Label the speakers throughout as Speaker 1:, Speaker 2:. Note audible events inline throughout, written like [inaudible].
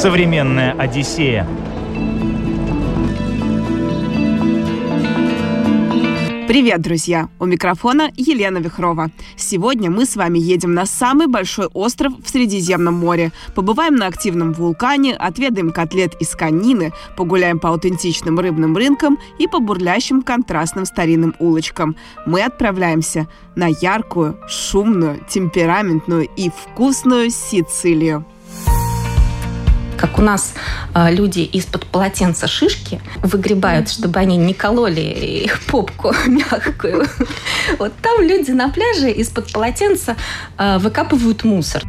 Speaker 1: Современная Одиссея.
Speaker 2: Привет, друзья! У микрофона Елена Вихрова. Сегодня мы с вами едем на самый большой остров в Средиземном море. Побываем на активном вулкане, отведаем котлет из конины, погуляем по аутентичным рыбным рынкам и по бурлящим контрастным старинным улочкам. Мы отправляемся на яркую, шумную, темпераментную и вкусную Сицилию
Speaker 3: как у нас э, люди из-под полотенца шишки выгребают, чтобы они не кололи их попку [laughs] мягкую. Вот там люди на пляже из-под полотенца э, выкапывают мусор.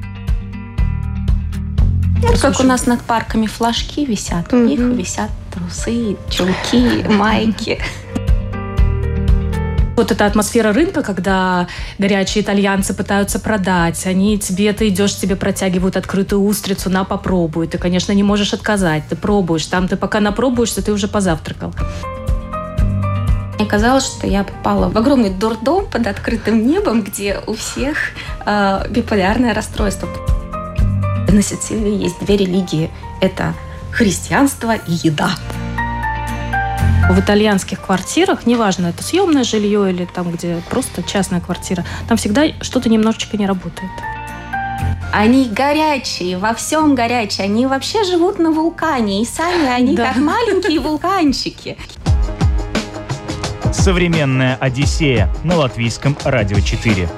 Speaker 3: Вот как у нас над парками флажки висят, у них висят трусы, чулки, майки [laughs]
Speaker 4: вот эта атмосфера рынка, когда горячие итальянцы пытаются продать, они тебе, ты идешь, тебе протягивают открытую устрицу, на, попробуй. Ты, конечно, не можешь отказать, ты пробуешь. Там ты пока напробуешься, ты уже позавтракал.
Speaker 3: Мне казалось, что я попала в огромный дурдом под открытым небом, где у всех э, биполярное расстройство. На Сицилии есть две религии. Это христианство и еда
Speaker 4: в итальянских квартирах, неважно, это съемное жилье или там, где просто частная квартира, там всегда что-то немножечко не работает.
Speaker 3: Они горячие, во всем горячие. Они вообще живут на вулкане, и сами они [laughs] да. как маленькие вулканчики.
Speaker 1: Современная Одиссея на латвийском радио 4.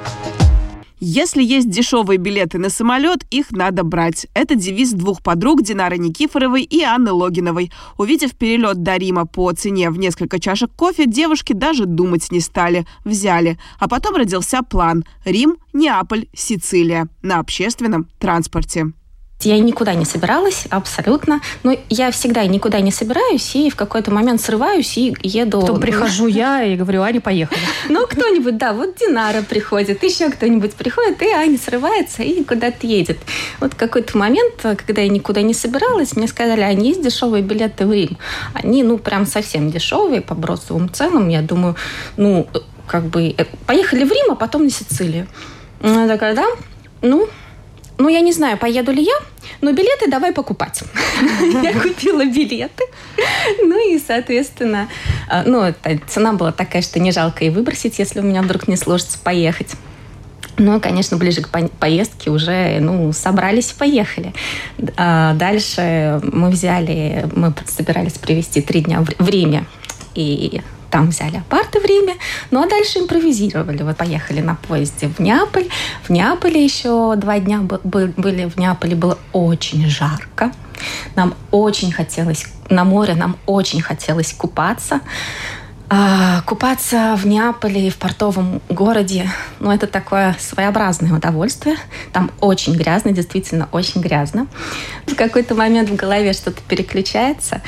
Speaker 2: Если есть дешевые билеты на самолет, их надо брать. Это девиз двух подруг Динары Никифоровой и Анны Логиновой. Увидев перелет до Рима по цене в несколько чашек кофе, девушки даже думать не стали. Взяли. А потом родился план. Рим, Неаполь, Сицилия. На общественном транспорте.
Speaker 3: Я никуда не собиралась, абсолютно. Но я всегда никуда не собираюсь и в какой-то момент срываюсь и еду.
Speaker 4: Потом прихожу [laughs] я и говорю, Аня, поехали.
Speaker 3: Ну, кто-нибудь, да, вот Динара приходит, еще кто-нибудь приходит, и Аня срывается и куда-то едет. Вот какой-то момент, когда я никуда не собиралась, мне сказали, Аня, есть дешевые билеты в Рим. Они, ну, прям совсем дешевые по бросовым ценам. Я думаю, ну, как бы, э, поехали в Рим, а потом на Сицилию. Я такая, да, ну, ну, я не знаю, поеду ли я, но билеты давай покупать. [laughs] Я купила билеты. Ну и, соответственно, а, ну, цена была такая, что не жалко и выбросить, если у меня вдруг не сложится поехать. Ну, конечно, ближе к поездке уже, ну, собрались и поехали. А дальше мы взяли, мы собирались провести три дня в Риме. И там взяли апарты в Риме, ну а дальше импровизировали. Вот поехали на поезде в Неаполь. В Неаполе еще два дня были. В Неаполе было очень жарко. Нам очень хотелось на море, нам очень хотелось купаться. А, купаться в Неаполе, в портовом городе, ну, это такое своеобразное удовольствие. Там очень грязно, действительно очень грязно. В какой-то момент в голове что-то переключается,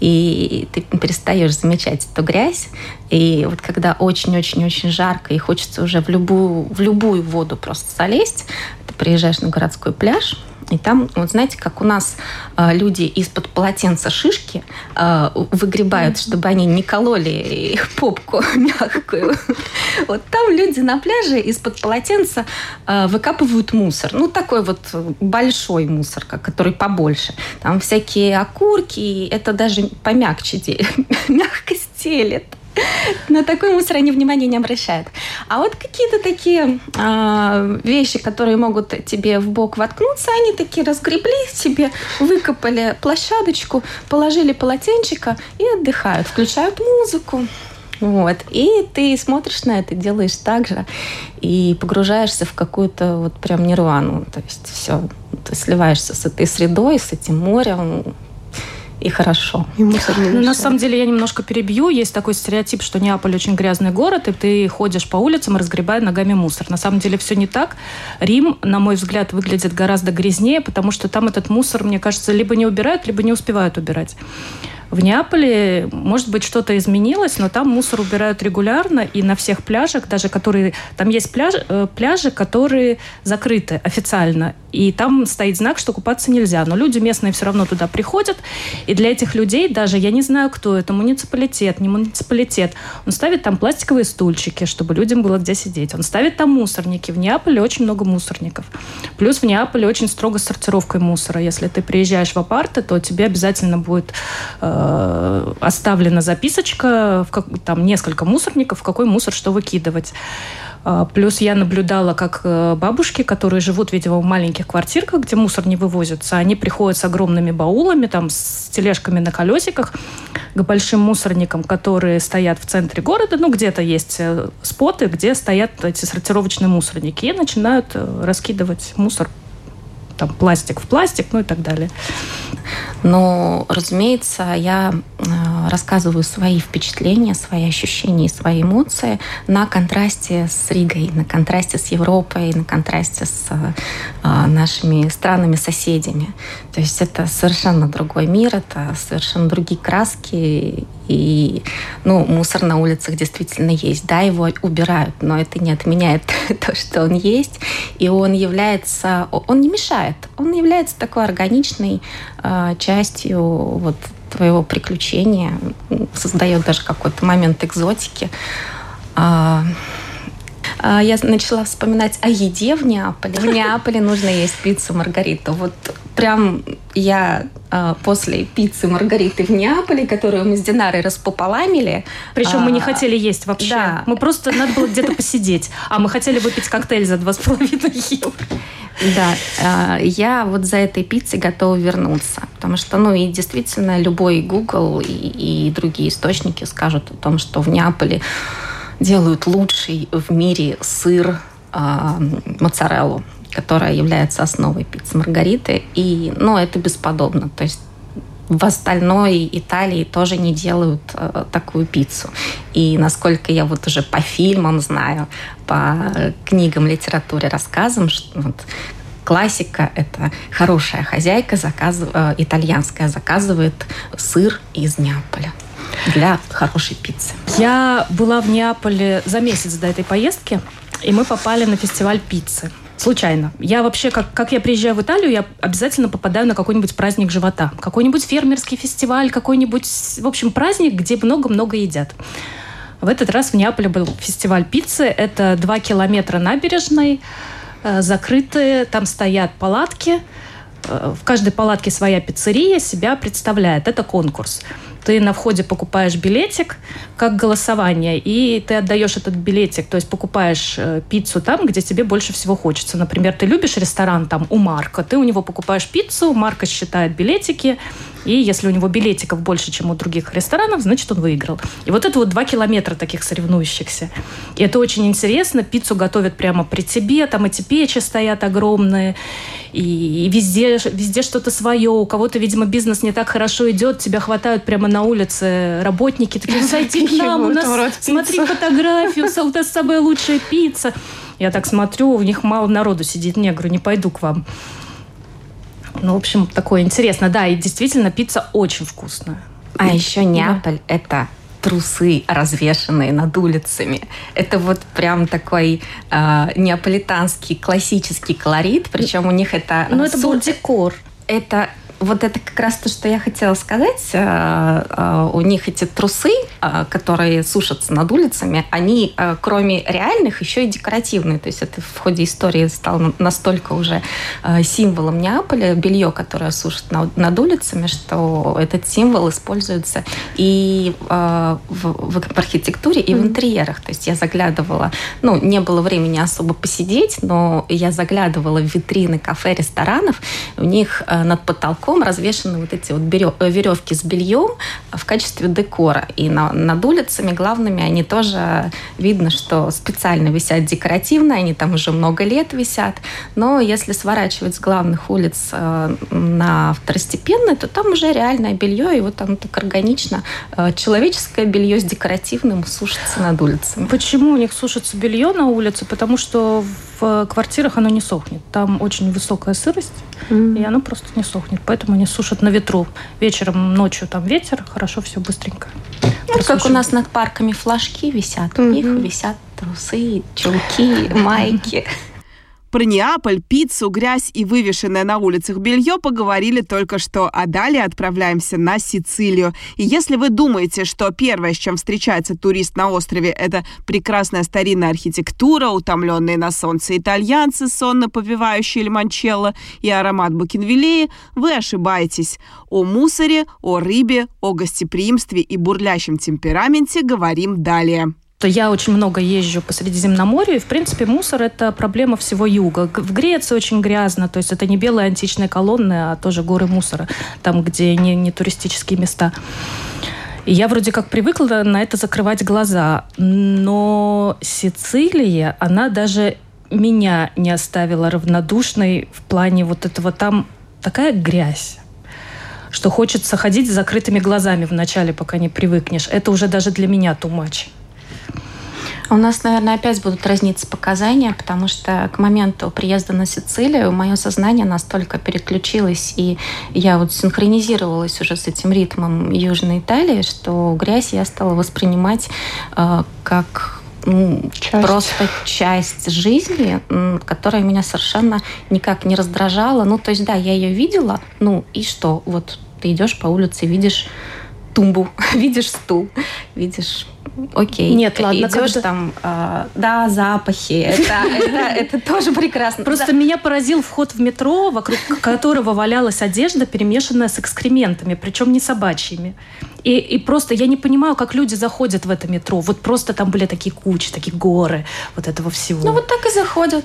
Speaker 3: и ты перестаешь замечать эту грязь. И вот когда очень-очень-очень жарко и хочется уже в любую, в любую воду просто залезть, ты приезжаешь на городской пляж, и там, вот знаете, как у нас э, люди из-под полотенца шишки э, выгребают, чтобы они не кололи их попку [laughs] мягкую. Вот там люди на пляже из-под полотенца э, выкапывают мусор. Ну, такой вот большой мусор, который побольше. Там всякие окурки, это даже помягче, [laughs] мягко стелет. На такой мусор они внимания не обращают. А вот какие-то такие э, вещи, которые могут тебе в бок воткнуться, они такие разгребли себе, выкопали площадочку, положили полотенчика и отдыхают, включают музыку. Вот. И ты смотришь на это, делаешь так же и погружаешься в какую-то вот прям нирвану. То есть все, ты сливаешься с этой средой, с этим морем, и хорошо. И
Speaker 4: мусор не ну, На самом деле я немножко перебью. Есть такой стереотип, что Неаполь очень грязный город, и ты ходишь по улицам, разгребая ногами мусор. На самом деле все не так. Рим, на мой взгляд, выглядит гораздо грязнее, потому что там этот мусор, мне кажется, либо не убирают, либо не успевают убирать. В Неаполе, может быть, что-то изменилось, но там мусор убирают регулярно, и на всех пляжах, даже которые... Там есть пляж, э, пляжи, которые закрыты официально, и там стоит знак, что купаться нельзя. Но люди местные все равно туда приходят, и для этих людей даже, я не знаю, кто это, муниципалитет, не муниципалитет, он ставит там пластиковые стульчики, чтобы людям было где сидеть. Он ставит там мусорники. В Неаполе очень много мусорников. Плюс в Неаполе очень строго с сортировкой мусора. Если ты приезжаешь в апарты, то тебе обязательно будет э, оставлена записочка, в как, там несколько мусорников, в какой мусор что выкидывать. А, плюс я наблюдала, как э, бабушки, которые живут, видимо, в маленьких квартирках, где мусор не вывозится, они приходят с огромными баулами, там, с тележками на колесиках к большим мусорникам, которые стоят в центре города. Ну, где-то есть э, споты, где стоят эти сортировочные мусорники и начинают э, раскидывать мусор там пластик в пластик, ну и так далее.
Speaker 3: Но, разумеется, я э, рассказываю свои впечатления, свои ощущения, свои эмоции на контрасте с Ригой, на контрасте с Европой, на контрасте с э, нашими странами-соседями. То есть это совершенно другой мир, это совершенно другие краски и ну, мусор на улицах действительно есть. Да, его убирают, но это не отменяет [laughs] то, что он есть. И он является, он не мешает, он является такой органичной э, частью вот твоего приключения, создает даже какой-то момент экзотики. А, я начала вспоминать о еде в Неаполе. В Неаполе нужно есть пиццу Маргариту. Вот прям я а, после пиццы Маргариты в Неаполе, которую мы с Динарой распополамили.
Speaker 4: Причем а, мы не хотели есть вообще. Да. Мы просто, надо было где-то посидеть. А мы хотели выпить коктейль за два с половиной евро.
Speaker 3: Да, я вот за этой пиццей готова вернуться. Потому что, ну, и действительно, любой Google и, и другие источники скажут о том, что в Неаполе делают лучший в мире сыр э, моцареллу, которая является основой пиццы Маргариты. И, ну, это бесподобно. То есть в остальной Италии тоже не делают э, такую пиццу. И насколько я вот уже по фильмам знаю, по книгам, литературе, рассказам, что вот, классика – это хорошая хозяйка заказ, э, итальянская заказывает сыр из Неаполя для хорошей пиццы.
Speaker 4: Я была в Неаполе за месяц до этой поездки, и мы попали на фестиваль пиццы. Случайно. Я вообще, как, как я приезжаю в Италию, я обязательно попадаю на какой-нибудь праздник живота. Какой-нибудь фермерский фестиваль, какой-нибудь, в общем, праздник, где много-много едят. В этот раз в Неаполе был фестиваль пиццы. Это два километра набережной, э, закрытые, там стоят палатки. Э, в каждой палатке своя пиццерия себя представляет. Это конкурс ты на входе покупаешь билетик, как голосование, и ты отдаешь этот билетик, то есть покупаешь э, пиццу там, где тебе больше всего хочется. Например, ты любишь ресторан там у Марка, ты у него покупаешь пиццу, Марка считает билетики, и если у него билетиков больше, чем у других ресторанов, значит, он выиграл. И вот это вот два километра таких соревнующихся. И это очень интересно. Пиццу готовят прямо при тебе, там эти печи стоят огромные, и, везде, везде что-то свое. У кого-то, видимо, бизнес не так хорошо идет, тебя хватают прямо на улице работники, такие, зайди к [laughs] нам, у нас, смотри фотографию, у нас самая лучшая пицца. Я так смотрю, у них мало народу сидит, не, говорю, не пойду к вам. Ну, в общем, такое интересно. Да, и действительно, пицца очень вкусная.
Speaker 3: А еще Неаполь да. – это трусы, развешенные над улицами. Это вот прям такой э, неаполитанский классический колорит, причем у них это...
Speaker 4: Ну, это был декор.
Speaker 3: Это вот это как раз то, что я хотела сказать. Э, э, у них эти трусы, э, которые сушатся над улицами, они, кроме реальных, еще и декоративные. То есть это в ходе истории стало настолько уже символом Неаполя, белье, которое сушат над улицами, что этот символ используется и в, в архитектуре, и в интерьерах. То есть я заглядывала, ну, не было времени особо посидеть, но я заглядывала в витрины кафе, ресторанов, у них над потолком потолком развешаны вот эти вот э, веревки с бельем в качестве декора. И на, над улицами главными они тоже видно, что специально висят декоративно, они там уже много лет висят. Но если сворачивать с главных улиц э, на второстепенные, то там уже реальное белье, и вот оно так органично. Э, человеческое белье с декоративным сушится над улицами.
Speaker 4: Почему у них сушится белье на улице? Потому что в квартирах оно не сохнет. Там очень высокая сырость, mm. и оно просто не сохнет. Поэтому поэтому они сушат на ветру. Вечером, ночью там ветер, хорошо все быстренько.
Speaker 3: Ну, как у нас над парками флажки висят, у них висят трусы, чулки, [laughs] майки.
Speaker 2: Про Неаполь, пиццу, грязь и вывешенное на улицах белье поговорили только что, а далее отправляемся на Сицилию. И если вы думаете, что первое, с чем встречается турист на острове, это прекрасная старинная архитектура, утомленные на солнце итальянцы, сонно попивающие лимончелло и аромат букинвиллеи, вы ошибаетесь. О мусоре, о рыбе, о гостеприимстве и бурлящем темпераменте говорим далее
Speaker 4: я очень много езжу по Средиземноморью, и, в принципе, мусор – это проблема всего юга. В Греции очень грязно, то есть это не белые античные колонны, а тоже горы мусора, там, где не, не туристические места. И я вроде как привыкла на это закрывать глаза, но Сицилия, она даже меня не оставила равнодушной в плане вот этого там такая грязь что хочется ходить с закрытыми глазами вначале, пока не привыкнешь. Это уже даже для меня too much.
Speaker 3: У нас, наверное, опять будут разниться показания, потому что к моменту приезда на Сицилию мое сознание настолько переключилось, и я вот синхронизировалась уже с этим ритмом Южной Италии, что грязь я стала воспринимать э, как ну, часть. просто часть жизни, которая меня совершенно никак не раздражала. Ну, то есть, да, я ее видела, ну и что? Вот ты идешь по улице, видишь тумбу, [laughs] видишь стул, видишь окей.
Speaker 4: Нет, ладно,
Speaker 3: идешь когда... там, э, да, запахи, [laughs] это, это, это тоже прекрасно.
Speaker 4: Просто меня поразил вход в метро, вокруг которого валялась одежда, перемешанная с экскрементами, причем не собачьими. И, и просто я не понимаю, как люди заходят в это метро. Вот просто там были такие кучи, такие горы вот этого всего.
Speaker 3: Ну вот так и заходят.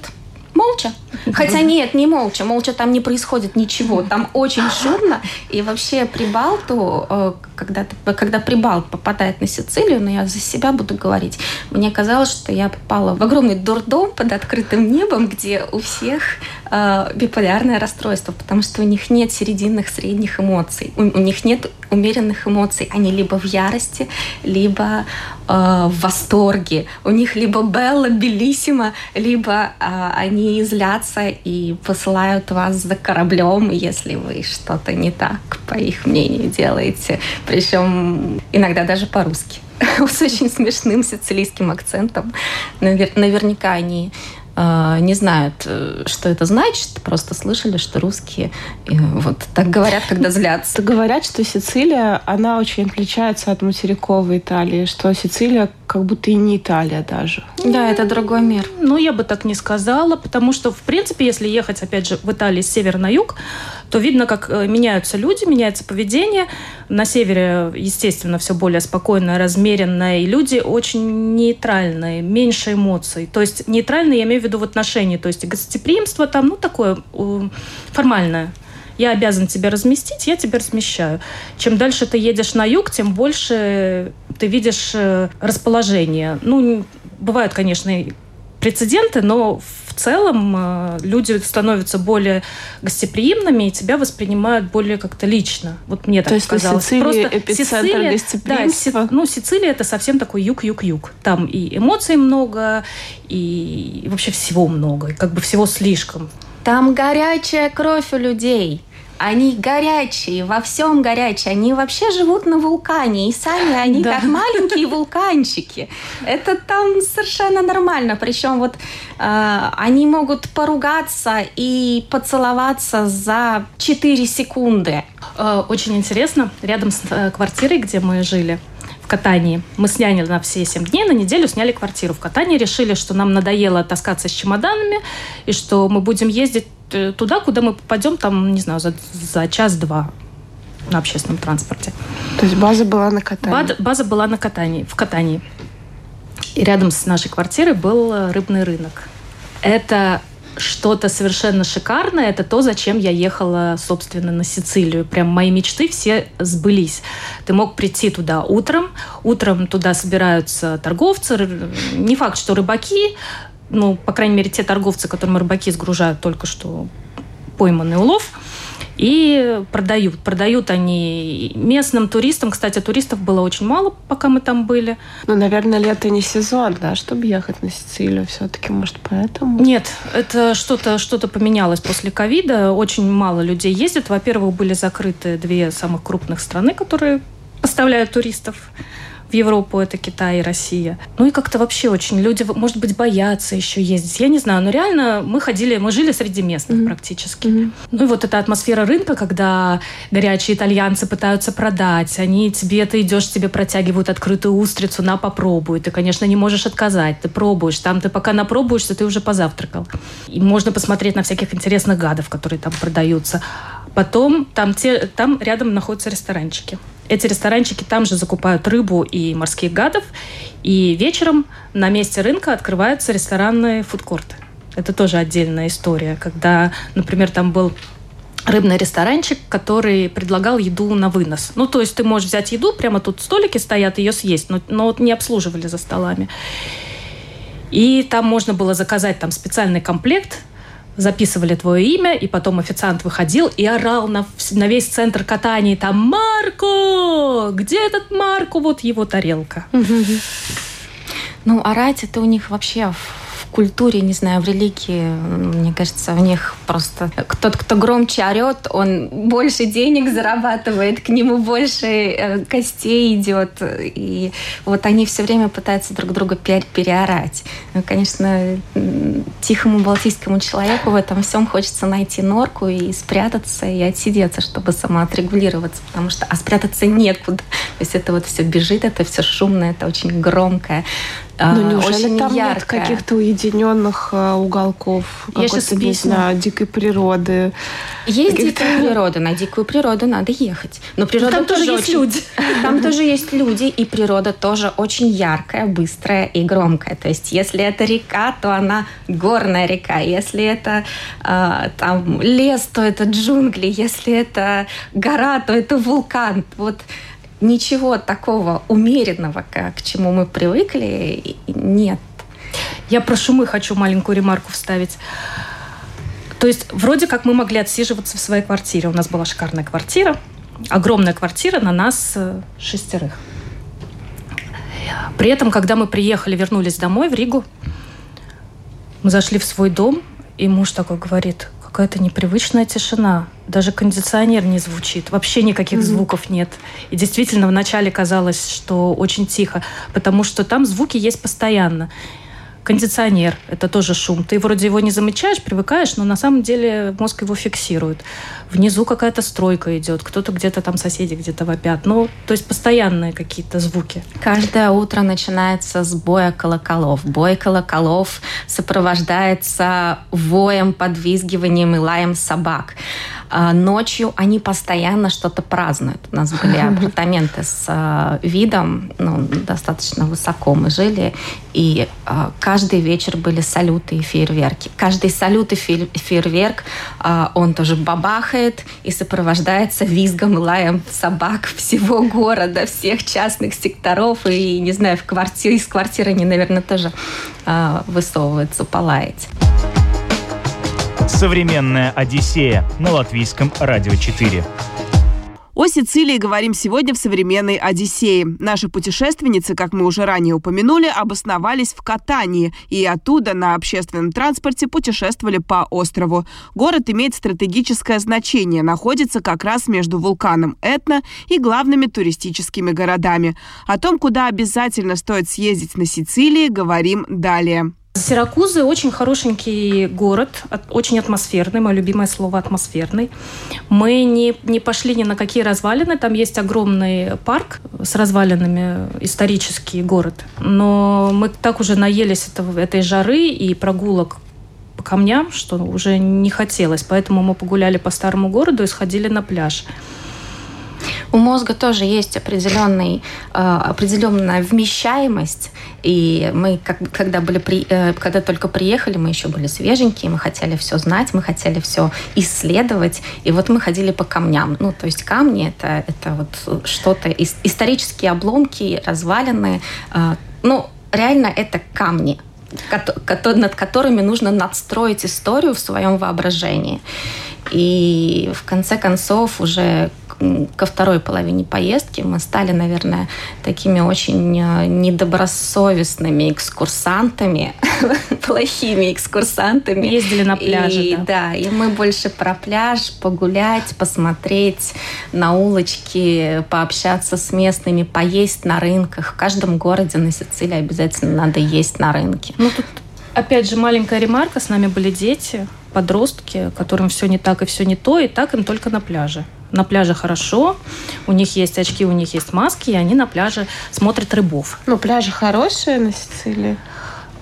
Speaker 3: Молча. Хотя нет, не молча. Молча там не происходит ничего. Там очень шумно. И вообще Прибалту, э, когда, когда Прибалт попадает на Сицилию, но ну, я за себя буду говорить, мне казалось, что я попала в огромный дурдом под открытым небом, где у всех э, биполярное расстройство, потому что у них нет серединных, средних эмоций. У, у них нет умеренных эмоций. Они либо в ярости, либо э, в восторге. У них либо Белла, Белиссима, либо э, они злятся и посылают вас за кораблем, если вы что-то не так, по их мнению, делаете. Причем иногда даже по-русски [laughs] с очень смешным сицилийским акцентом. Наверняка они не знают, э, что это значит, просто слышали, что русские э, вот так говорят, когда злятся. [laughs]
Speaker 5: Говорят, что Сицилия, она очень отличается от материковой Италии, что Сицилия как будто и не Италия даже.
Speaker 3: Да, это другой мир.
Speaker 4: Ну, я бы так не сказала, потому что, в принципе, если ехать, опять же, в Италии с севера на юг, то видно, как э, меняются люди, меняется поведение. На севере, естественно, все более спокойное, размеренное, и люди очень нейтральные, меньше эмоций. То есть нейтральные я имею в виду в отношении, то есть гостеприимство там, ну, такое формальное я обязан тебя разместить, я тебя размещаю. Чем дальше ты едешь на юг, тем больше ты видишь э, расположение. Ну, бывают, конечно, прецеденты, но в целом э, люди становятся более гостеприимными и тебя воспринимают более как-то лично. Вот мне
Speaker 5: То
Speaker 4: так
Speaker 5: есть
Speaker 4: казалось.
Speaker 5: Сицилия Просто эпицентр Сицилия, гостеприимства?
Speaker 4: Да, ну, Сицилия это совсем такой юг-юг-юг. Там и эмоций много, и, и вообще всего много, как бы всего слишком.
Speaker 3: Там горячая кровь у людей. Они горячие, во всем горячие. Они вообще живут на вулкане, и сами они да. как маленькие вулканчики. Это там совершенно нормально. Причем вот э, они могут поругаться и поцеловаться за 4 секунды.
Speaker 4: Э, очень интересно. Рядом с э, квартирой, где мы жили, в Катании. Мы сняли на все 7 дней, на неделю сняли квартиру в Катании. Решили, что нам надоело таскаться с чемоданами, и что мы будем ездить туда, куда мы попадем, там, не знаю, за, за час-два на общественном транспорте.
Speaker 5: То есть база была на Катании?
Speaker 4: База, база была на Катании, в Катании. И рядом с нашей квартирой был рыбный рынок. Это что-то совершенно шикарное. Это то, зачем я ехала, собственно, на Сицилию. Прям мои мечты все сбылись. Ты мог прийти туда утром. Утром туда собираются торговцы. Не факт, что рыбаки. Ну, по крайней мере, те торговцы, которым рыбаки сгружают только что пойманный улов. и продают. Продают они местным туристам. Кстати, туристов было очень мало, пока мы там были.
Speaker 5: Ну, наверное, лето не сезон, да, чтобы ехать на Сицилию все-таки, может, поэтому?
Speaker 4: Нет, это что-то что поменялось после ковида. Очень мало людей ездит. Во-первых, были закрыты две самых крупных страны, которые поставляют туристов в Европу, это Китай и Россия. Ну и как-то вообще очень люди, может быть, боятся еще ездить. Я не знаю, но реально мы ходили, мы жили среди местных mm-hmm. практически. Mm-hmm. Ну и вот эта атмосфера рынка, когда горячие итальянцы пытаются продать, они тебе, ты идешь, тебе протягивают открытую устрицу, на, попробуй. Ты, конечно, не можешь отказать, ты пробуешь. Там ты пока напробуешься, ты уже позавтракал. И можно посмотреть на всяких интересных гадов, которые там продаются. Потом там, те, там рядом находятся ресторанчики. Эти ресторанчики там же закупают рыбу и морских гадов. И вечером на месте рынка открываются ресторанные фудкорты. Это тоже отдельная история, когда, например, там был рыбный ресторанчик, который предлагал еду на вынос. Ну, то есть ты можешь взять еду, прямо тут столики стоят, ее съесть, но, но не обслуживали за столами. И там можно было заказать там специальный комплект записывали твое имя, и потом официант выходил и орал на, на весь центр катания там «Марко! Где этот Марко?» Вот его тарелка.
Speaker 3: Ну, орать это у них вообще культуре, не знаю, в религии, мне кажется, у них просто тот, кто громче орет, он больше денег зарабатывает, к нему больше э, костей идет. И вот они все время пытаются друг друга переорать. Ну, конечно, тихому балтийскому человеку в этом всем хочется найти норку и спрятаться, и отсидеться, чтобы самоотрегулироваться, потому что а спрятаться некуда. То есть это вот все бежит, это все шумное, это очень громкое.
Speaker 5: А, ну, неужели очень там яркая. нет каких-то уединенных а, уголков, какой-то, не знаю, дикой природы?
Speaker 3: Есть дикая природа, на дикую природу надо ехать. Но природа
Speaker 4: там тоже, тоже есть очень... люди. [laughs]
Speaker 3: Там тоже есть люди, и природа тоже очень яркая, быстрая и громкая. То есть, если это река, то она горная река. Если это э, там лес, то это джунгли. Если это гора, то это вулкан. Вот ничего такого умеренного, к чему мы привыкли, нет.
Speaker 4: Я про шумы хочу маленькую ремарку вставить. То есть вроде как мы могли отсиживаться в своей квартире. У нас была шикарная квартира, огромная квартира на нас э, шестерых. При этом, когда мы приехали, вернулись домой в Ригу, мы зашли в свой дом, и муж такой говорит, какая-то непривычная тишина. Даже кондиционер не звучит. Вообще никаких mm-hmm. звуков нет. И действительно, вначале казалось, что очень тихо, потому что там звуки есть постоянно. Кондиционер – это тоже шум. Ты вроде его не замечаешь, привыкаешь, но на самом деле мозг его фиксирует. Внизу какая-то стройка идет, кто-то где-то там соседи где-то вопят. Ну, то есть постоянные какие-то звуки.
Speaker 3: Каждое утро начинается с боя колоколов. Бой колоколов сопровождается воем, подвизгиванием и лаем собак. А, ночью они постоянно что-то празднуют. У нас были [laughs] апартаменты с а, видом, ну, достаточно высоко мы жили, и а, каждый вечер были салюты и фейерверки. Каждый салют и фейерверк, он тоже бабахает и сопровождается визгом и лаем собак всего города, всех частных секторов, и, не знаю, в квартире, из квартиры они, наверное, тоже высовываются полаять.
Speaker 1: Современная Одиссея на латвийском радио 4.
Speaker 2: О Сицилии говорим сегодня в современной Одиссее. Наши путешественницы, как мы уже ранее упомянули, обосновались в Катании и оттуда на общественном транспорте путешествовали по острову. Город имеет стратегическое значение, находится как раз между вулканом Этна и главными туристическими городами. О том, куда обязательно стоит съездить на Сицилии, говорим далее.
Speaker 4: Сиракузы очень хорошенький город, очень атмосферный, мое любимое слово атмосферный. Мы не, не пошли ни на какие развалины, там есть огромный парк с развалинами, исторический город. Но мы так уже наелись этого, этой жары и прогулок по камням, что уже не хотелось. Поэтому мы погуляли по старому городу и сходили на пляж.
Speaker 3: У мозга тоже есть определенный, э, определенная вмещаемость. И мы, как, когда, были при, э, когда только приехали, мы еще были свеженькие, мы хотели все знать, мы хотели все исследовать. И вот мы ходили по камням. Ну, то есть камни это, это вот что-то, исторические обломки, развалины. Э, ну, реально это камни над которыми нужно надстроить историю в своем воображении. И в конце концов уже ко второй половине поездки мы стали, наверное, такими очень э, недобросовестными экскурсантами, [laughs] плохими экскурсантами.
Speaker 4: Ездили на пляже,
Speaker 3: и, да. Да, и мы больше про пляж, погулять, посмотреть на улочки, пообщаться с местными, поесть на рынках. В каждом городе на Сицилии обязательно надо есть на рынке.
Speaker 4: Ну, тут опять же маленькая ремарка. С нами были дети, подростки, которым все не так и все не то, и так им только на пляже на пляже хорошо, у них есть очки, у них есть маски, и они на пляже смотрят рыбов.
Speaker 5: Ну, пляжи хорошие на Сицилии.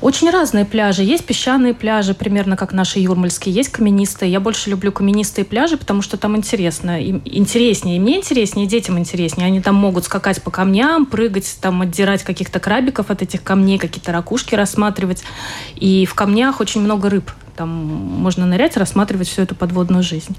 Speaker 4: Очень разные пляжи. Есть песчаные пляжи, примерно как наши юрмальские. Есть каменистые. Я больше люблю каменистые пляжи, потому что там интересно. Им интереснее. И мне интереснее, и детям интереснее. Они там могут скакать по камням, прыгать, там отдирать каких-то крабиков от этих камней, какие-то ракушки рассматривать. И в камнях очень много рыб. Там можно нырять, рассматривать всю эту подводную жизнь.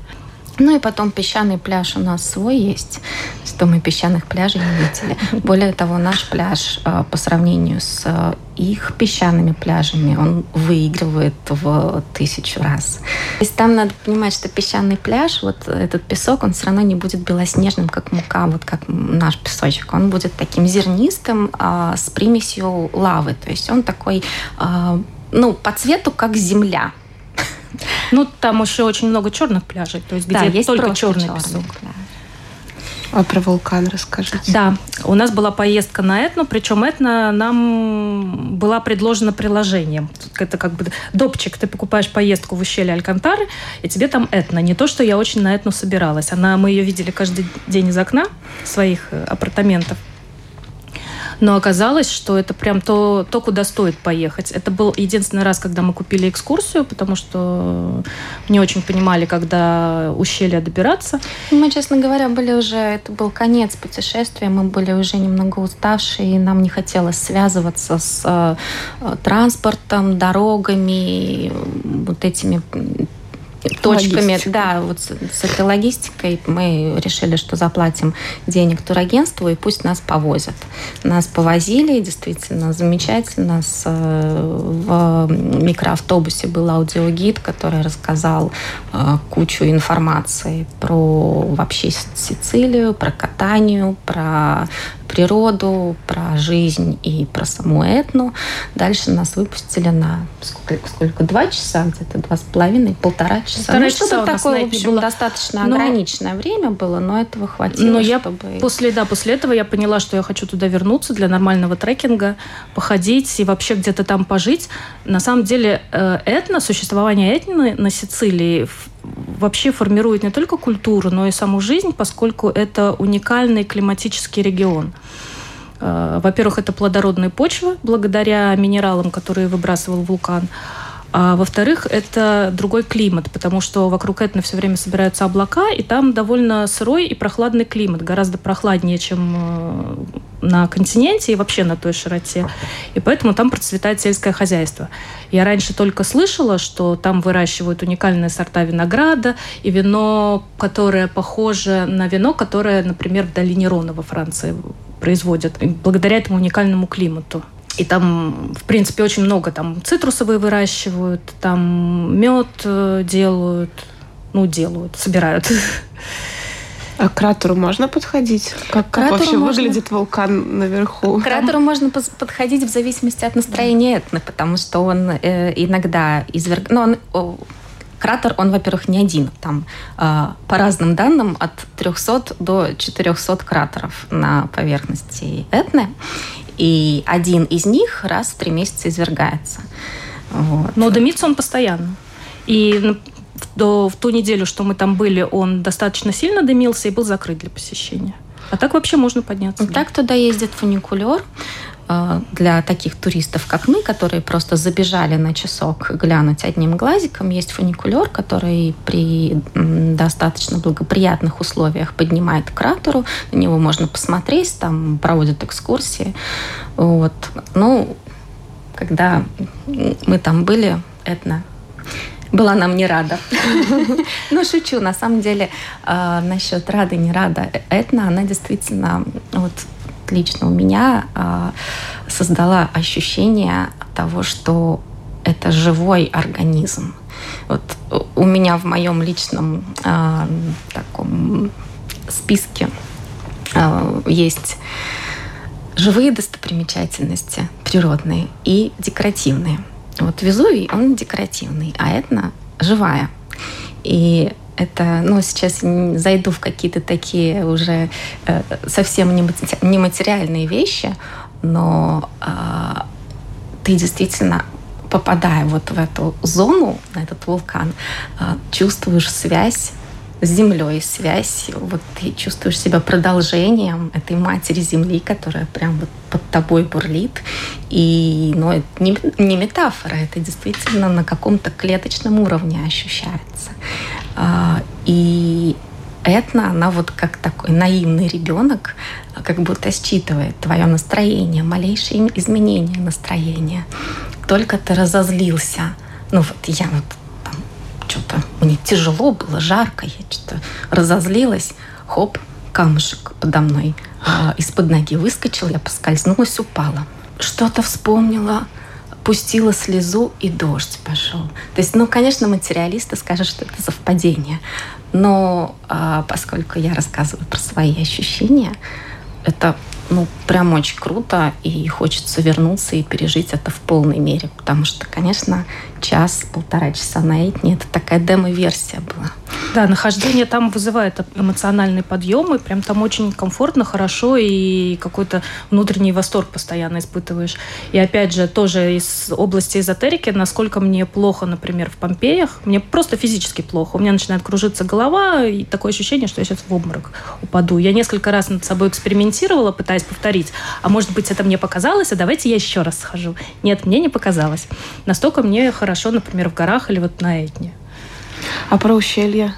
Speaker 3: Ну и потом песчаный пляж у нас свой есть, что мы песчаных пляжей не видели. Более того, наш пляж а, по сравнению с а, их песчаными пляжами, он выигрывает в тысячу раз. То есть там надо понимать, что песчаный пляж, вот этот песок, он все равно не будет белоснежным, как мука, вот как наш песочек. Он будет таким зернистым, а, с примесью лавы. То есть он такой, ну, по цвету, как земля.
Speaker 4: Ну, там еще очень много черных пляжей, то есть где да, есть только черный песок. Пляж.
Speaker 5: А про вулкан расскажите.
Speaker 4: Да, у нас была поездка на Этну, причем Этна нам была предложена приложением. Это как бы допчик, ты покупаешь поездку в ущелье Алькантары, и тебе там Этна. Не то, что я очень на Этну собиралась. Она, мы ее видели каждый день из окна своих э, апартаментов. Но оказалось, что это прям то, то, куда стоит поехать. Это был единственный раз, когда мы купили экскурсию, потому что не очень понимали, когда ущелье добираться.
Speaker 3: Мы, честно говоря, были уже... Это был конец путешествия, мы были уже немного уставшие, и нам не хотелось связываться с э, транспортом, дорогами, вот этими точками. Логистика. Да, вот с, с этой логистикой мы решили, что заплатим денег турагентству и пусть нас повозят. Нас повозили, действительно замечательно. С, э, в микроавтобусе был аудиогид, который рассказал э, кучу информации про вообще Сицилию, про катанию, про природу, про жизнь и про саму Этну. Дальше нас выпустили на сколько, сколько два часа, где-то два с половиной, полтора часа. Полтора ну, что-то такое, в общем, было. достаточно но... ограниченное время было, но этого хватило,
Speaker 4: но я чтобы... После, да, после этого я поняла, что я хочу туда вернуться для нормального трекинга, походить и вообще где-то там пожить. На самом деле, э, этно, существование этно на Сицилии вообще формирует не только культуру, но и саму жизнь, поскольку это уникальный климатический регион. Э, во-первых, это плодородные почвы, благодаря минералам, которые выбрасывал вулкан. А во-вторых, это другой климат, потому что вокруг Этны все время собираются облака, и там довольно сырой и прохладный климат, гораздо прохладнее, чем э, на континенте и вообще на той широте. И поэтому там процветает сельское хозяйство. Я раньше только слышала, что там выращивают уникальные сорта винограда и вино, которое похоже на вино, которое, например, в долине Рона во Франции производят, благодаря этому уникальному климату. И там, в принципе, очень много. Там цитрусовые выращивают, там мед э, делают, ну, делают, собирают.
Speaker 5: А к кратеру можно подходить? Как, как вообще можно... выглядит вулкан наверху?
Speaker 3: К кратеру Там... можно подходить в зависимости от настроения этны, потому что он э, иногда изверг... Ну, он, о, кратер, он, во-первых, не один. Там, э, по разным данным, от 300 до 400 кратеров на поверхности Этны и один из них раз в три месяца извергается.
Speaker 4: Вот. Но дымится он постоянно. И до, в ту неделю, что мы там были, он достаточно сильно дымился и был закрыт для посещения. А так вообще можно подняться.
Speaker 3: Так туда ездит фуникулер. Э, для таких туристов, как мы, которые просто забежали на часок глянуть одним глазиком, есть фуникулер, который при достаточно благоприятных условиях поднимает кратеру, на него можно посмотреть, там проводят экскурсии. Вот. Ну, когда мы там были, Этна была нам не рада. [laughs] Ну, шучу. На самом деле, э, насчет рады, не рада. Этна, она действительно вот лично у меня а, создала ощущение того, что это живой организм. Вот у меня в моем личном э, таком списке э, есть живые достопримечательности природные и декоративные. Вот Везувий, он декоративный, а Этна живая. И это, ну, сейчас зайду в какие-то такие уже э, совсем нематериальные вещи, но э, ты действительно попадая вот в эту зону, на этот вулкан, э, чувствуешь связь с землей, связь, вот ты чувствуешь себя продолжением этой матери земли, которая прям вот под тобой бурлит. И, ну, это не, не метафора, это действительно на каком-то клеточном уровне ощущается. А, и Этна, она вот как такой наивный ребенок, как будто считывает твое настроение, малейшие изменения настроения. Только ты разозлился. Ну вот я вот там что-то, мне тяжело было, жарко, я что-то разозлилась. Хоп, камушек подо мной э, из-под ноги выскочил, я поскользнулась, упала. Что-то вспомнила, пустила слезу, и дождь пошел. То есть, ну, конечно, материалисты скажут, что это совпадение. Но а, поскольку я рассказываю про свои ощущения, это ну, прям очень круто, и хочется вернуться и пережить это в полной мере, потому что, конечно, час-полтора часа на Этне это такая демо-версия была.
Speaker 4: Да, нахождение там вызывает эмоциональный подъем, и прям там очень комфортно, хорошо, и какой-то внутренний восторг постоянно испытываешь. И опять же, тоже из области эзотерики, насколько мне плохо, например, в Помпеях, мне просто физически плохо. У меня начинает кружиться голова, и такое ощущение, что я сейчас в обморок упаду. Я несколько раз над собой экспериментировала, пытаясь повторить. А может быть, это мне показалось, а давайте я еще раз схожу. Нет, мне не показалось. Настолько мне хорошо, например, в горах или вот на Этне.
Speaker 5: А про ущелье?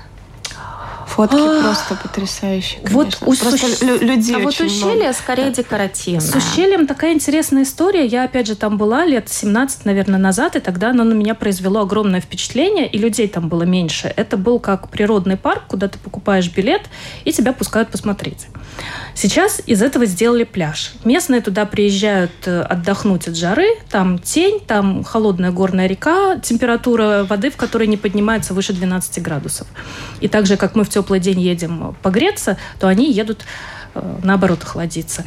Speaker 5: Фотки а, просто потрясающие,
Speaker 4: конечно. Вот у
Speaker 5: просто
Speaker 4: суш...
Speaker 5: людей
Speaker 3: А вот ущелье
Speaker 5: много.
Speaker 3: скорее декоративное.
Speaker 4: С ущельем такая интересная история. Я, опять же, там была лет 17, наверное, назад, и тогда оно на меня произвело огромное впечатление, и людей там было меньше. Это был как природный парк, куда ты покупаешь билет, и тебя пускают посмотреть. Сейчас из этого сделали пляж. Местные туда приезжают э, отдохнуть от жары. Там тень, там холодная горная река, температура воды, в которой не поднимается выше 12 градусов. И так же, как мы в теплый день едем погреться, то они едут э, наоборот охладиться.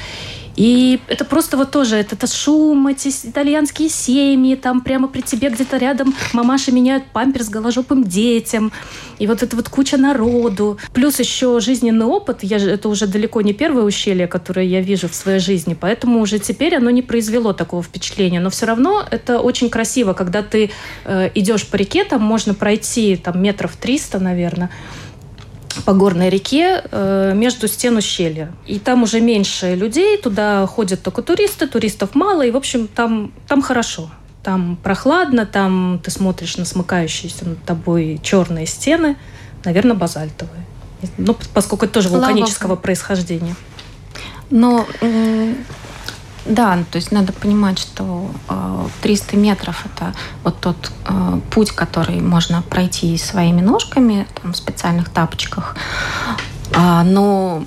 Speaker 4: И это просто вот тоже, это, это шум, эти итальянские семьи, там прямо при тебе где-то рядом мамаши меняют памперс голожопым детям. И вот это вот куча народу. Плюс еще жизненный опыт. Я, это уже далеко не первое ущелье, которое я вижу в своей жизни. Поэтому уже теперь оно не произвело такого впечатления. Но все равно это очень красиво, когда ты э, идешь по реке, там можно пройти там метров 300, наверное, по горной реке э, между стен ущелья. И там уже меньше людей, туда ходят только туристы, туристов мало, и, в общем, там, там хорошо. Там прохладно, там ты смотришь на смыкающиеся над тобой черные стены, наверное, базальтовые. Ну, поскольку это тоже вулканического Лава. происхождения.
Speaker 3: Но да, то есть надо понимать, что 300 э, метров – это вот тот э, путь, который можно пройти своими ножками там, в специальных тапочках. А, но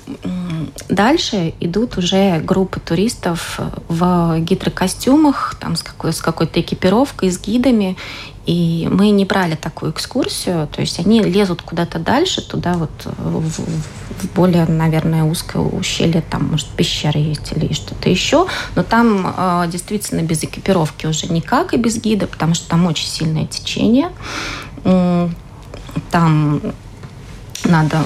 Speaker 3: дальше идут уже группы туристов в гидрокостюмах, там, с, какой- с какой-то экипировкой, с гидами. И мы не брали такую экскурсию, то есть они лезут куда-то дальше, туда вот в, в более, наверное, узкое ущелье, там, может, пещеры есть или что-то еще, но там э, действительно без экипировки уже никак и без гида, потому что там очень сильное течение. Там надо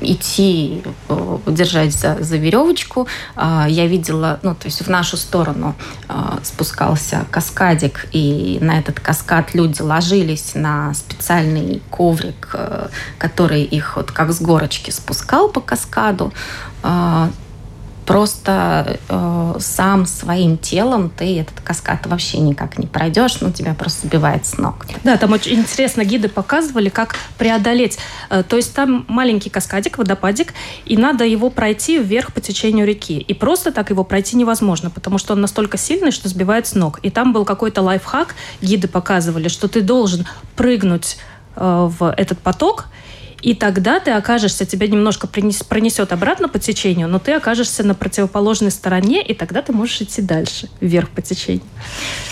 Speaker 3: идти, э, держать за, за веревочку. А, я видела, ну, то есть в нашу сторону а, спускался каскадик, и на этот каскад люди ложились на специальный коврик, э, который их вот как с горочки спускал по каскаду а, просто э, сам своим телом ты этот каскад вообще никак не пройдешь, ну тебя просто сбивает с ног.
Speaker 4: Да, там очень интересно гиды показывали, как преодолеть. Э, то есть там маленький каскадик, водопадик, и надо его пройти вверх по течению реки. И просто так его пройти невозможно, потому что он настолько сильный, что сбивает с ног. И там был какой-то лайфхак, гиды показывали, что ты должен прыгнуть э, в этот поток, и тогда ты окажешься, тебя немножко пронесет обратно по течению, но ты окажешься на противоположной стороне, и тогда ты можешь идти дальше, вверх по течению.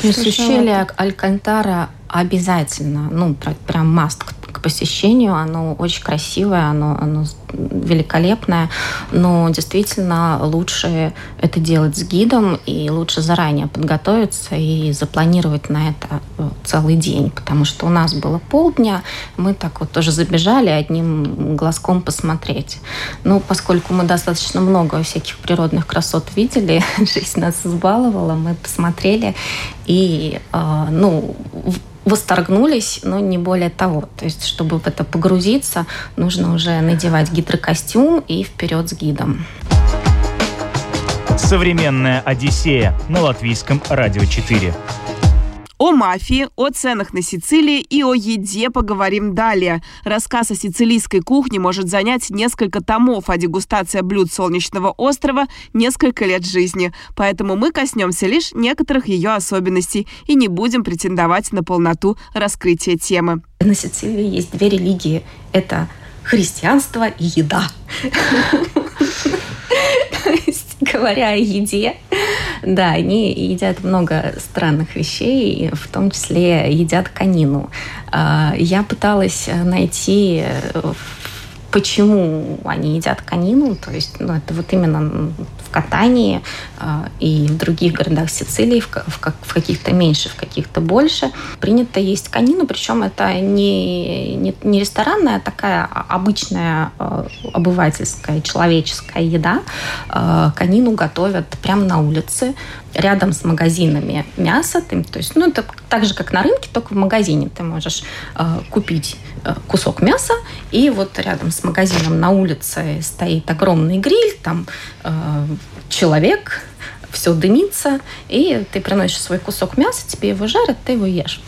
Speaker 3: Есть ущелье Алькантара Обязательно. Ну, прям маст посещению. Оно очень красивое, оно, оно великолепное. Но действительно лучше это делать с гидом и лучше заранее подготовиться и запланировать на это э, целый день. Потому что у нас было полдня, мы так вот тоже забежали одним глазком посмотреть. Ну, поскольку мы достаточно много всяких природных красот видели, [laughs] жизнь нас избаловала, мы посмотрели и, э, ну, восторгнулись, но не более того. То есть, чтобы в это погрузиться, нужно уже надевать гидрокостюм и вперед с гидом.
Speaker 1: Современная Одиссея на латвийском радио 4.
Speaker 2: О мафии, о ценах на Сицилии и о еде поговорим далее. Рассказ о сицилийской кухне может занять несколько томов, а дегустация блюд Солнечного острова – несколько лет жизни. Поэтому мы коснемся лишь некоторых ее особенностей и не будем претендовать на полноту раскрытия темы.
Speaker 3: На Сицилии есть две религии. Это христианство и еда. [laughs] [laughs] Говоря о еде, да, они едят много странных вещей, в том числе едят конину. А, я пыталась найти почему они едят конину, то есть ну, это вот именно в Катании э, и в других городах Сицилии, в, каких-то меньше, в каких-то больше, принято есть конину, причем это не, не, не ресторанная, а такая обычная э, обывательская, человеческая еда. Э, конину готовят прямо на улице, рядом с магазинами мяса. Ты, то есть, ну, это так же, как на рынке, только в магазине ты можешь э, купить э, кусок мяса, и вот рядом с магазином на улице стоит огромный гриль, там э, человек, все дымится, и ты приносишь свой кусок мяса, тебе его жарят, ты его ешь.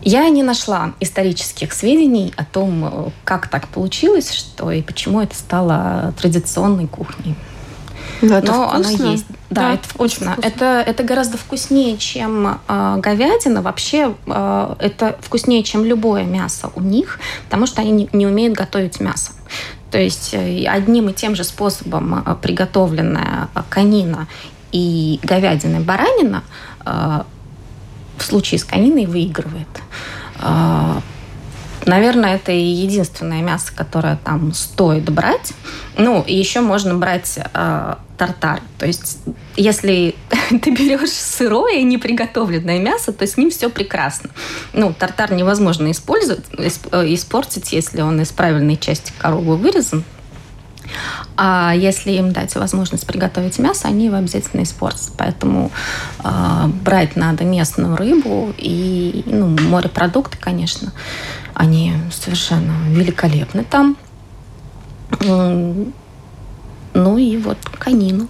Speaker 3: Я не нашла исторических сведений о том, э, как так получилось, что и почему это стало традиционной кухней.
Speaker 5: Да, это Но вкусно.
Speaker 3: оно есть. Да, да это вкусно. вкусно. Это, это гораздо вкуснее, чем э, говядина. Вообще, э, это вкуснее, чем любое мясо у них, потому что они не, не умеют готовить мясо. То есть э, одним и тем же способом э, приготовленная конина и говядина и баранина э, в случае с кониной выигрывает. Э, Наверное, это и единственное мясо, которое там стоит брать. Ну, и еще можно брать э, тартар. То есть, если [laughs] ты берешь сырое, неприготовленное мясо, то с ним все прекрасно. Ну, тартар невозможно использовать, э, испортить, если он из правильной части коровы вырезан. А если им дать возможность приготовить мясо, они его обязательно испортят. Поэтому э, брать надо местную рыбу и ну, морепродукты, конечно. Они совершенно великолепны там. Ну и вот конину.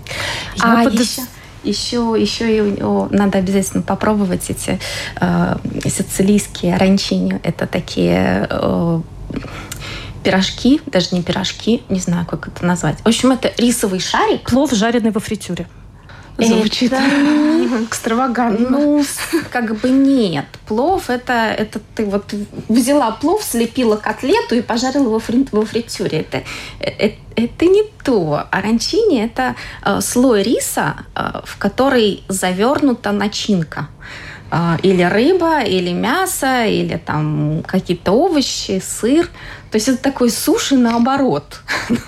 Speaker 3: Я а под... еще, еще, еще и, о, надо обязательно попробовать эти э, сицилийские ранчини. Это такие э, пирожки, даже не пирожки, не знаю, как это назвать. В общем, это рисовый шарик.
Speaker 4: Плов, жареный во фритюре.
Speaker 5: Звучит это... [laughs] экстравагантно.
Speaker 3: Ну, как бы нет. Плов это, это ты вот взяла плов, слепила котлету и пожарила во, фри... во фритюре. Это, это, это не то. Аранчини это э, слой риса, э, в который завернута начинка или рыба, или мясо, или там какие-то овощи, сыр. То есть это такой суши наоборот. [laughs]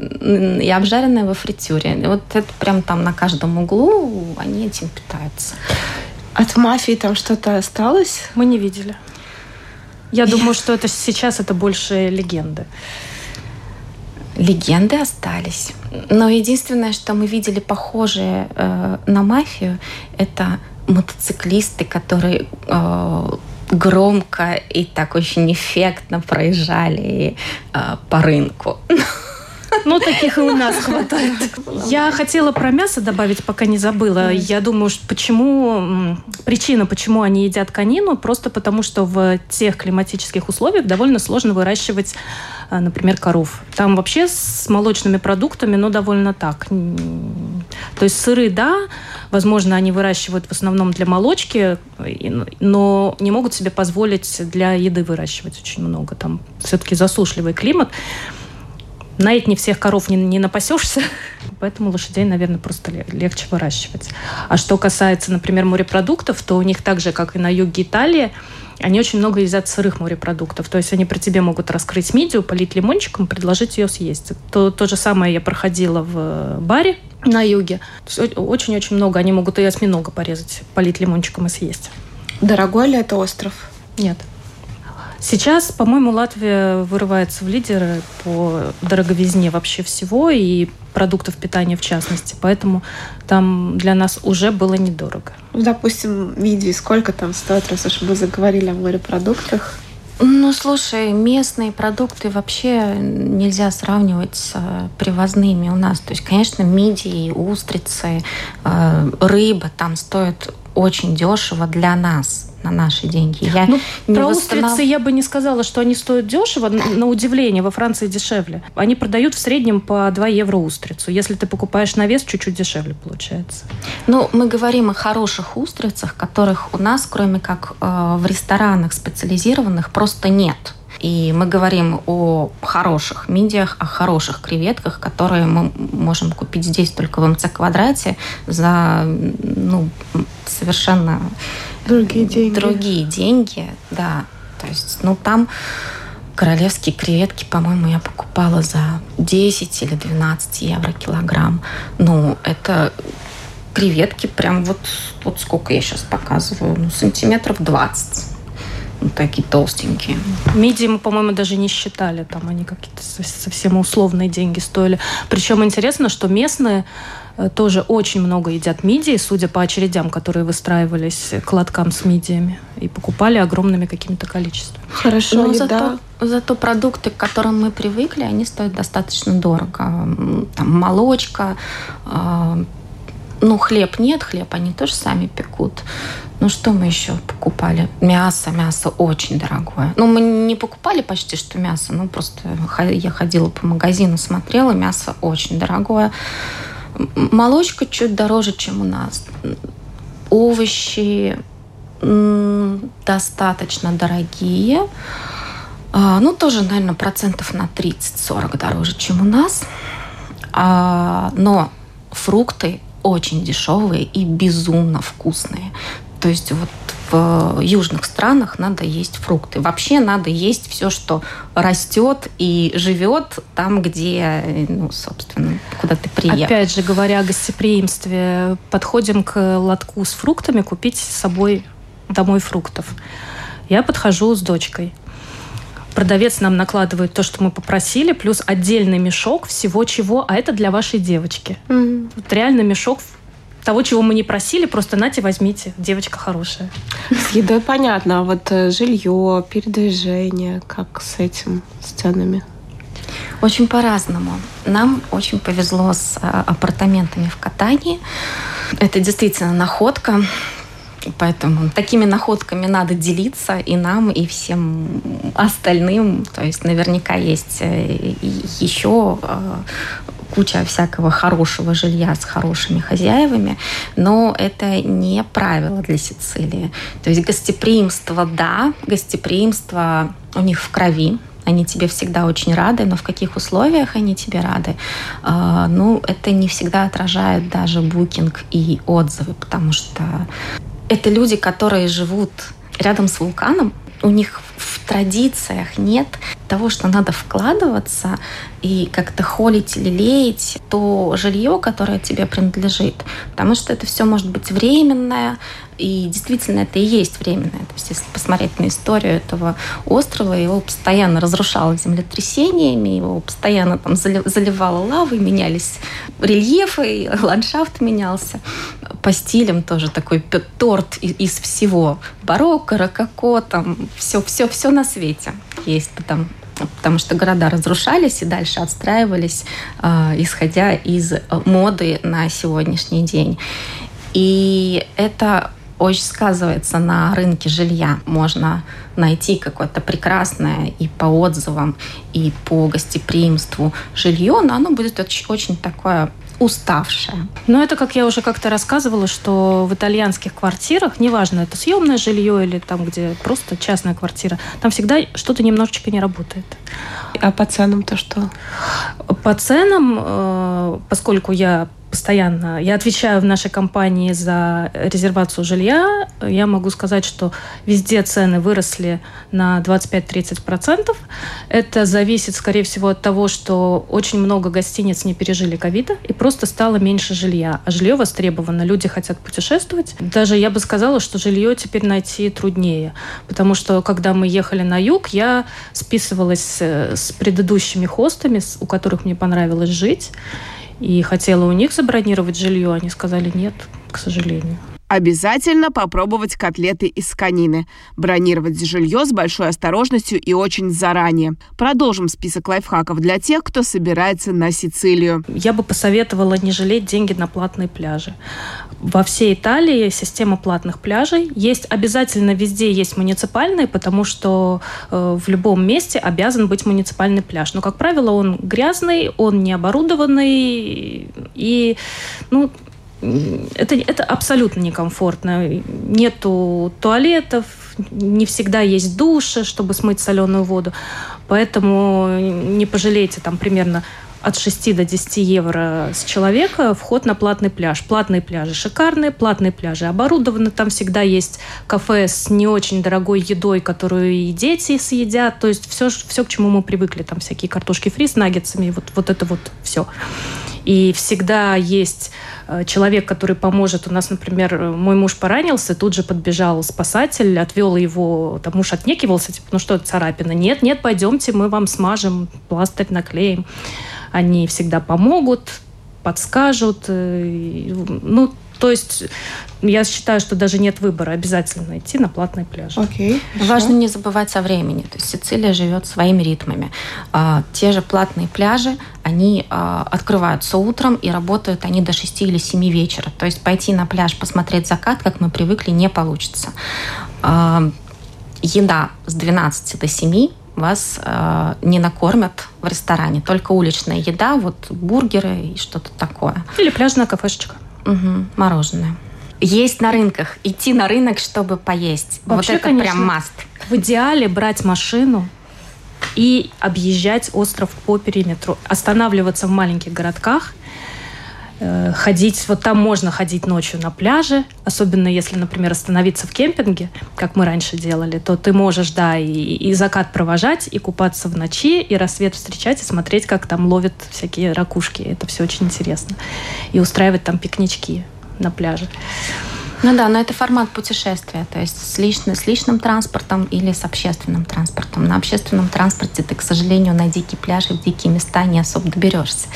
Speaker 3: и обжаренное во фритюре. И вот это прям там на каждом углу они этим питаются.
Speaker 5: От мафии там что-то осталось?
Speaker 4: Мы не видели. Я думаю, что это сейчас это больше легенды.
Speaker 3: Легенды остались. Но единственное, что мы видели похожее э, на мафию, это мотоциклисты, которые э, громко и так очень эффектно проезжали э, по рынку. [laughs]
Speaker 4: Ну, таких и у нас хватает. Я хотела про мясо добавить, пока не забыла. Я думаю, почему причина, почему они едят конину, просто потому что в тех климатических условиях довольно сложно выращивать а, например, коров. Там вообще с молочными продуктами, но довольно так. То есть сыры, да, возможно, они выращивают в основном для молочки, но не могут себе позволить для еды выращивать очень много. Там все-таки засушливый климат. Наить не всех коров не, не напасешься, [laughs] поэтому лошадей, наверное, просто легче выращивать. А что касается, например, морепродуктов, то у них так же, как и на юге Италии, они очень много едят сырых морепродуктов. То есть они при тебе могут раскрыть мидию, полить лимончиком, предложить ее съесть. То, то же самое я проходила в баре на юге. Очень-очень много. Они могут и осьминога порезать, полить лимончиком и съесть.
Speaker 5: Дорогой ли это остров?
Speaker 4: Нет. Сейчас, по-моему, Латвия вырывается в лидеры по дороговизне вообще всего и продуктов питания в частности. Поэтому там для нас уже было недорого.
Speaker 5: Ну, допустим, видео сколько там стоит, раз уж мы заговорили о морепродуктах?
Speaker 3: Ну, слушай, местные продукты вообще нельзя сравнивать с э, привозными у нас. То есть, конечно, мидии, устрицы, э, рыба там стоят очень дешево для нас на наши деньги.
Speaker 4: Я ну, про восстанов... устрицы я бы не сказала, что они стоят дешево. На удивление, во Франции дешевле. Они продают в среднем по 2 евро устрицу. Если ты покупаешь на вес, чуть-чуть дешевле получается.
Speaker 3: Ну, мы говорим о хороших устрицах, которых у нас, кроме как э, в ресторанах специализированных, просто нет. И мы говорим о хороших мидиях, о хороших креветках, которые мы можем купить здесь только в МЦ квадрате за ну, совершенно
Speaker 5: другие деньги.
Speaker 3: Другие деньги, да. То есть, ну там королевские креветки, по-моему, я покупала за 10 или 12 евро килограмм. Ну, это креветки прям вот, вот сколько я сейчас показываю, ну, сантиметров 20 вот такие толстенькие.
Speaker 4: Мидии мы, по-моему, даже не считали. Там они какие-то совсем условные деньги стоили. Причем интересно, что местные тоже очень много едят мидии, судя по очередям, которые выстраивались к лоткам с мидиями. И покупали огромными какими-то количествами.
Speaker 3: Хорошо, Но еда. Зато, зато продукты, к которым мы привыкли, они стоят достаточно дорого. Там молочка, э, ну, хлеб нет, хлеб они тоже сами пекут. Ну, что мы еще покупали? Мясо. Мясо очень дорогое. Ну, мы не покупали почти что мясо, ну, просто я ходила по магазину, смотрела, мясо очень дорогое. Молочка чуть дороже, чем у нас. Овощи достаточно дорогие. А, ну, тоже, наверное, процентов на 30-40 дороже, чем у нас. А, но фрукты очень дешевые и безумно вкусные. То есть вот в южных странах надо есть фрукты. Вообще надо есть все, что растет и живет там, где, ну, собственно, куда ты приехал.
Speaker 4: Опять же, говоря о гостеприимстве, подходим к лотку с фруктами купить с собой домой фруктов. Я подхожу с дочкой. Продавец нам накладывает то, что мы попросили, плюс отдельный мешок всего чего, а это для вашей девочки. Mm-hmm. Вот реально мешок того, чего мы не просили, просто нате, возьмите. Девочка хорошая.
Speaker 5: С едой понятно, а вот э, жилье, передвижение, как с этим, с ценами?
Speaker 3: Очень по-разному. Нам очень повезло с э, апартаментами в Катании. Это действительно находка. Поэтому такими находками надо делиться и нам, и всем остальным. То есть наверняка есть э, еще куча всякого хорошего жилья с хорошими хозяевами, но это не правило для Сицилии. То есть гостеприимство, да, гостеприимство у них в крови, они тебе всегда очень рады, но в каких условиях они тебе рады, э, ну, это не всегда отражает даже букинг и отзывы, потому что это люди, которые живут рядом с вулканом, у них в традициях нет того, что надо вкладываться и как-то холить или леять то жилье, которое тебе принадлежит. Потому что это все может быть временное, и действительно это и есть временное. То есть если посмотреть на историю этого острова, его постоянно разрушало землетрясениями, его постоянно там заливало лавой, менялись рельефы, ландшафт менялся. По стилям тоже такой торт из всего. Барокко, рококо, там все, все, все на свете есть там потому что города разрушались и дальше отстраивались, э, исходя из моды на сегодняшний день. И это очень сказывается на рынке жилья. Можно найти какое-то прекрасное и по отзывам, и по гостеприимству жилье, но оно будет очень, очень такое уставшая.
Speaker 4: Но это, как я уже как-то рассказывала, что в итальянских квартирах, неважно, это съемное жилье или там, где просто частная квартира, там всегда что-то немножечко не работает.
Speaker 5: А по ценам-то что?
Speaker 4: По ценам, э, поскольку я постоянно. Я отвечаю в нашей компании за резервацию жилья. Я могу сказать, что везде цены выросли на 25-30%. Это зависит, скорее всего, от того, что очень много гостиниц не пережили ковида и просто стало меньше жилья. А жилье востребовано. Люди хотят путешествовать. Даже я бы сказала, что жилье теперь найти труднее. Потому что, когда мы ехали на юг, я списывалась э, с предыдущими хостами, у которых мне понравилось жить и хотела у них забронировать жилье, они сказали нет, к сожалению.
Speaker 2: Обязательно попробовать котлеты из конины. Бронировать жилье с большой осторожностью и очень заранее. Продолжим список лайфхаков для тех, кто собирается на Сицилию.
Speaker 4: Я бы посоветовала не жалеть деньги на платные пляжи. Во всей Италии система платных пляжей. Есть обязательно везде есть муниципальные, потому что э, в любом месте обязан быть муниципальный пляж. Но, как правило, он грязный, он не оборудованный и ну, это, это абсолютно некомфортно. Нету туалетов, не всегда есть души, чтобы смыть соленую воду. Поэтому не пожалейте там примерно от 6 до 10 евро с человека вход на платный пляж. Платные пляжи шикарные, платные пляжи оборудованы. Там всегда есть кафе с не очень дорогой едой, которую и дети съедят. То есть все, все к чему мы привыкли. Там всякие картошки фри с наггетсами. Вот, вот это вот все. И всегда есть э, человек, который поможет. У нас, например, мой муж поранился, тут же подбежал спасатель, отвел его, там муж отнекивался, типа, ну что, царапина? Нет, нет, пойдемте, мы вам смажем, пластырь наклеим. Они всегда помогут, подскажут. Э, ну, то есть я считаю, что даже нет выбора, обязательно идти на платный пляж.
Speaker 3: Окей. Okay, Важно не забывать о времени. То есть Сицилия живет своими ритмами. А, те же платные пляжи, они а, открываются утром и работают они до 6 или 7 вечера. То есть пойти на пляж, посмотреть закат, как мы привыкли, не получится. А, еда с 12 до 7 вас э, не накормят в ресторане. Только уличная еда, вот бургеры и что-то такое.
Speaker 4: Или пляжная кафешечка.
Speaker 3: Угу, мороженое. Есть на рынках. Идти на рынок, чтобы поесть. Вообще, вот это конечно, прям маст.
Speaker 4: В идеале брать машину и объезжать остров по периметру. Останавливаться в маленьких городках ходить, вот там можно ходить ночью на пляже, особенно если, например, остановиться в кемпинге, как мы раньше делали, то ты можешь, да, и, и закат провожать, и купаться в ночи, и рассвет встречать, и смотреть, как там ловят всякие ракушки. Это все очень интересно. И устраивать там пикнички на пляже.
Speaker 3: Ну да, но это формат путешествия, то есть с, лично, с личным транспортом или с общественным транспортом. На общественном транспорте ты, к сожалению, на дикие пляжи, в дикие места не особо доберешься.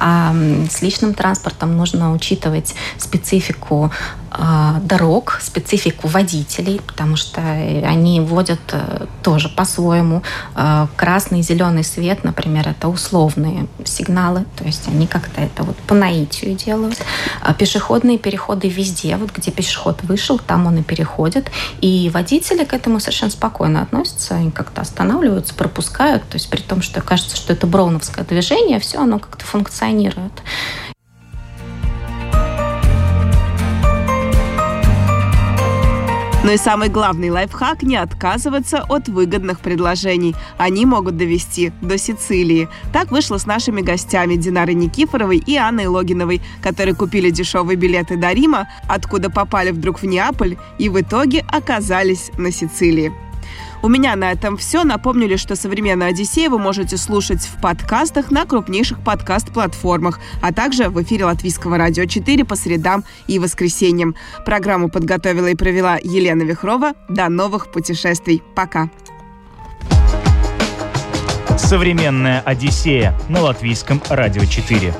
Speaker 3: А с личным транспортом нужно учитывать специфику а, дорог, специфику водителей, потому что они водят э, тоже по-своему. А, красный и зеленый свет, например, это условные сигналы, то есть они как-то это вот по наитию делают. А пешеходные переходы везде, вот где пешеход вышел, там он и переходит. И водители к этому совершенно спокойно относятся, они как-то останавливаются, пропускают, то есть при том, что кажется, что это броуновское движение, все оно как-то функционирует.
Speaker 2: Но и самый главный лайфхак – не отказываться от выгодных предложений. Они могут довести до Сицилии. Так вышло с нашими гостями Динарой Никифоровой и Анной Логиновой, которые купили дешевые билеты до Рима, откуда попали вдруг в Неаполь и в итоге оказались на Сицилии. У меня на этом все. Напомню лишь, что «Современную Одиссею» вы можете слушать в подкастах на крупнейших подкаст-платформах, а также в эфире Латвийского радио 4 по средам и воскресеньям. Программу подготовила и провела Елена Вихрова. До новых путешествий. Пока.
Speaker 1: «Современная Одиссея» на Латвийском радио 4.